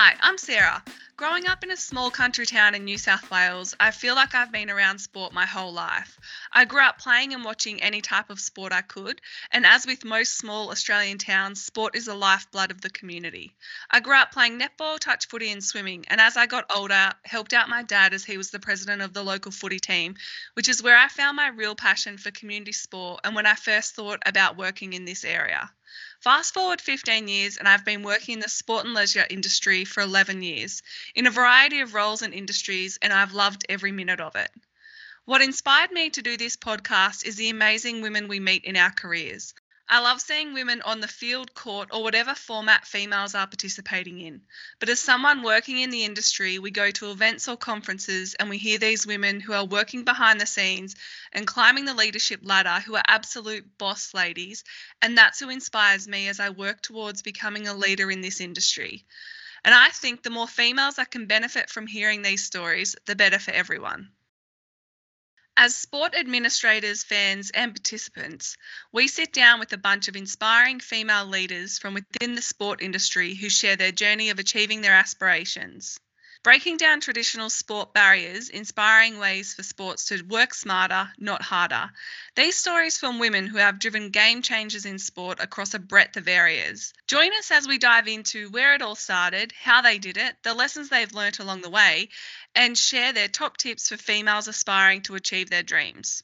Hi, I'm Sarah. Growing up in a small country town in New South Wales, I feel like I've been around sport my whole life. I grew up playing and watching any type of sport I could, and as with most small Australian towns, sport is the lifeblood of the community. I grew up playing netball, touch footy, and swimming, and as I got older, helped out my dad as he was the president of the local footy team, which is where I found my real passion for community sport and when I first thought about working in this area. Fast forward 15 years, and I've been working in the sport and leisure industry for 11 years in a variety of roles and industries, and I've loved every minute of it. What inspired me to do this podcast is the amazing women we meet in our careers. I love seeing women on the field, court, or whatever format females are participating in. But as someone working in the industry, we go to events or conferences and we hear these women who are working behind the scenes and climbing the leadership ladder who are absolute boss ladies. And that's who inspires me as I work towards becoming a leader in this industry. And I think the more females that can benefit from hearing these stories, the better for everyone. As sport administrators, fans, and participants, we sit down with a bunch of inspiring female leaders from within the sport industry who share their journey of achieving their aspirations. Breaking down traditional sport barriers, inspiring ways for sports to work smarter, not harder. These stories from women who have driven game changers in sport across a breadth of areas. Join us as we dive into where it all started, how they did it, the lessons they've learnt along the way, and share their top tips for females aspiring to achieve their dreams.